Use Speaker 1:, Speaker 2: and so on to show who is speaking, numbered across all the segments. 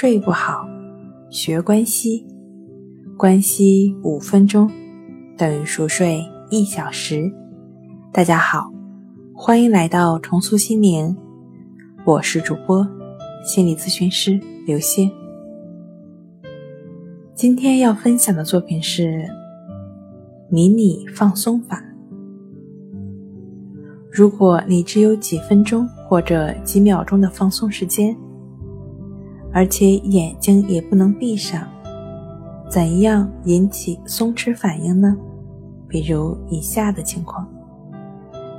Speaker 1: 睡不好，学关息，关息五分钟等于熟睡一小时。大家好，欢迎来到重塑心灵，我是主播心理咨询师刘星。今天要分享的作品是迷你放松法。如果你只有几分钟或者几秒钟的放松时间，而且眼睛也不能闭上，怎样引起松弛反应呢？比如以下的情况：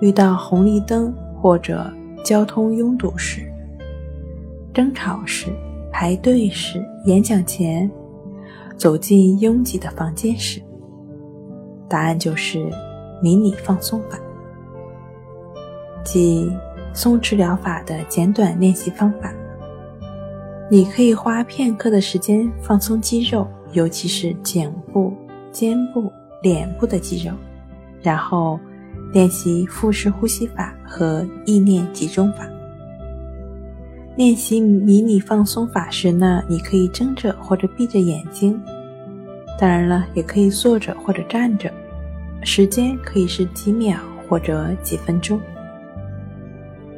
Speaker 1: 遇到红绿灯或者交通拥堵时、争吵时、排队时、演讲前、走进拥挤的房间时。答案就是迷你放松法，即松弛疗法的简短练习方法。你可以花片刻的时间放松肌肉，尤其是颈部、肩部、脸部的肌肉，然后练习腹式呼吸法和意念集中法。练习迷你放松法时呢，你可以睁着或者闭着眼睛，当然了，也可以坐着或者站着，时间可以是几秒或者几分钟。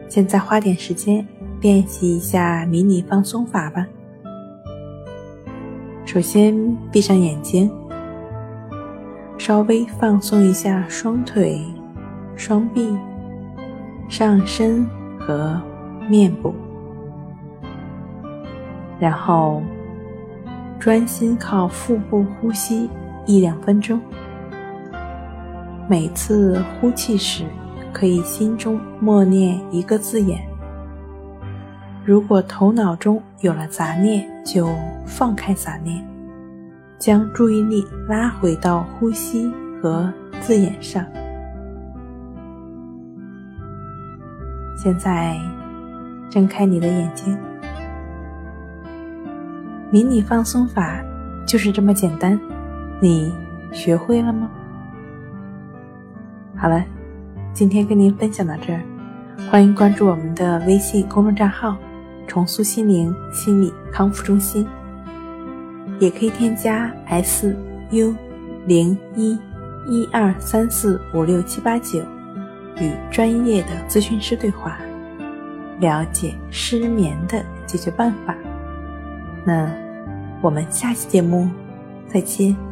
Speaker 1: 现在花点时间。练习一下迷你放松法吧。首先，闭上眼睛，稍微放松一下双腿、双臂、上身和面部，然后专心靠腹部呼吸一两分钟。每次呼气时，可以心中默念一个字眼。如果头脑中有了杂念，就放开杂念，将注意力拉回到呼吸和字眼上。现在，睁开你的眼睛。迷你放松法就是这么简单，你学会了吗？好了，今天跟您分享到这儿，欢迎关注我们的微信公众账号。重塑心灵心理康复中心，也可以添加 S U 零一一二三四五六七八九，与专业的咨询师对话，了解失眠的解决办法。那我们下期节目再见。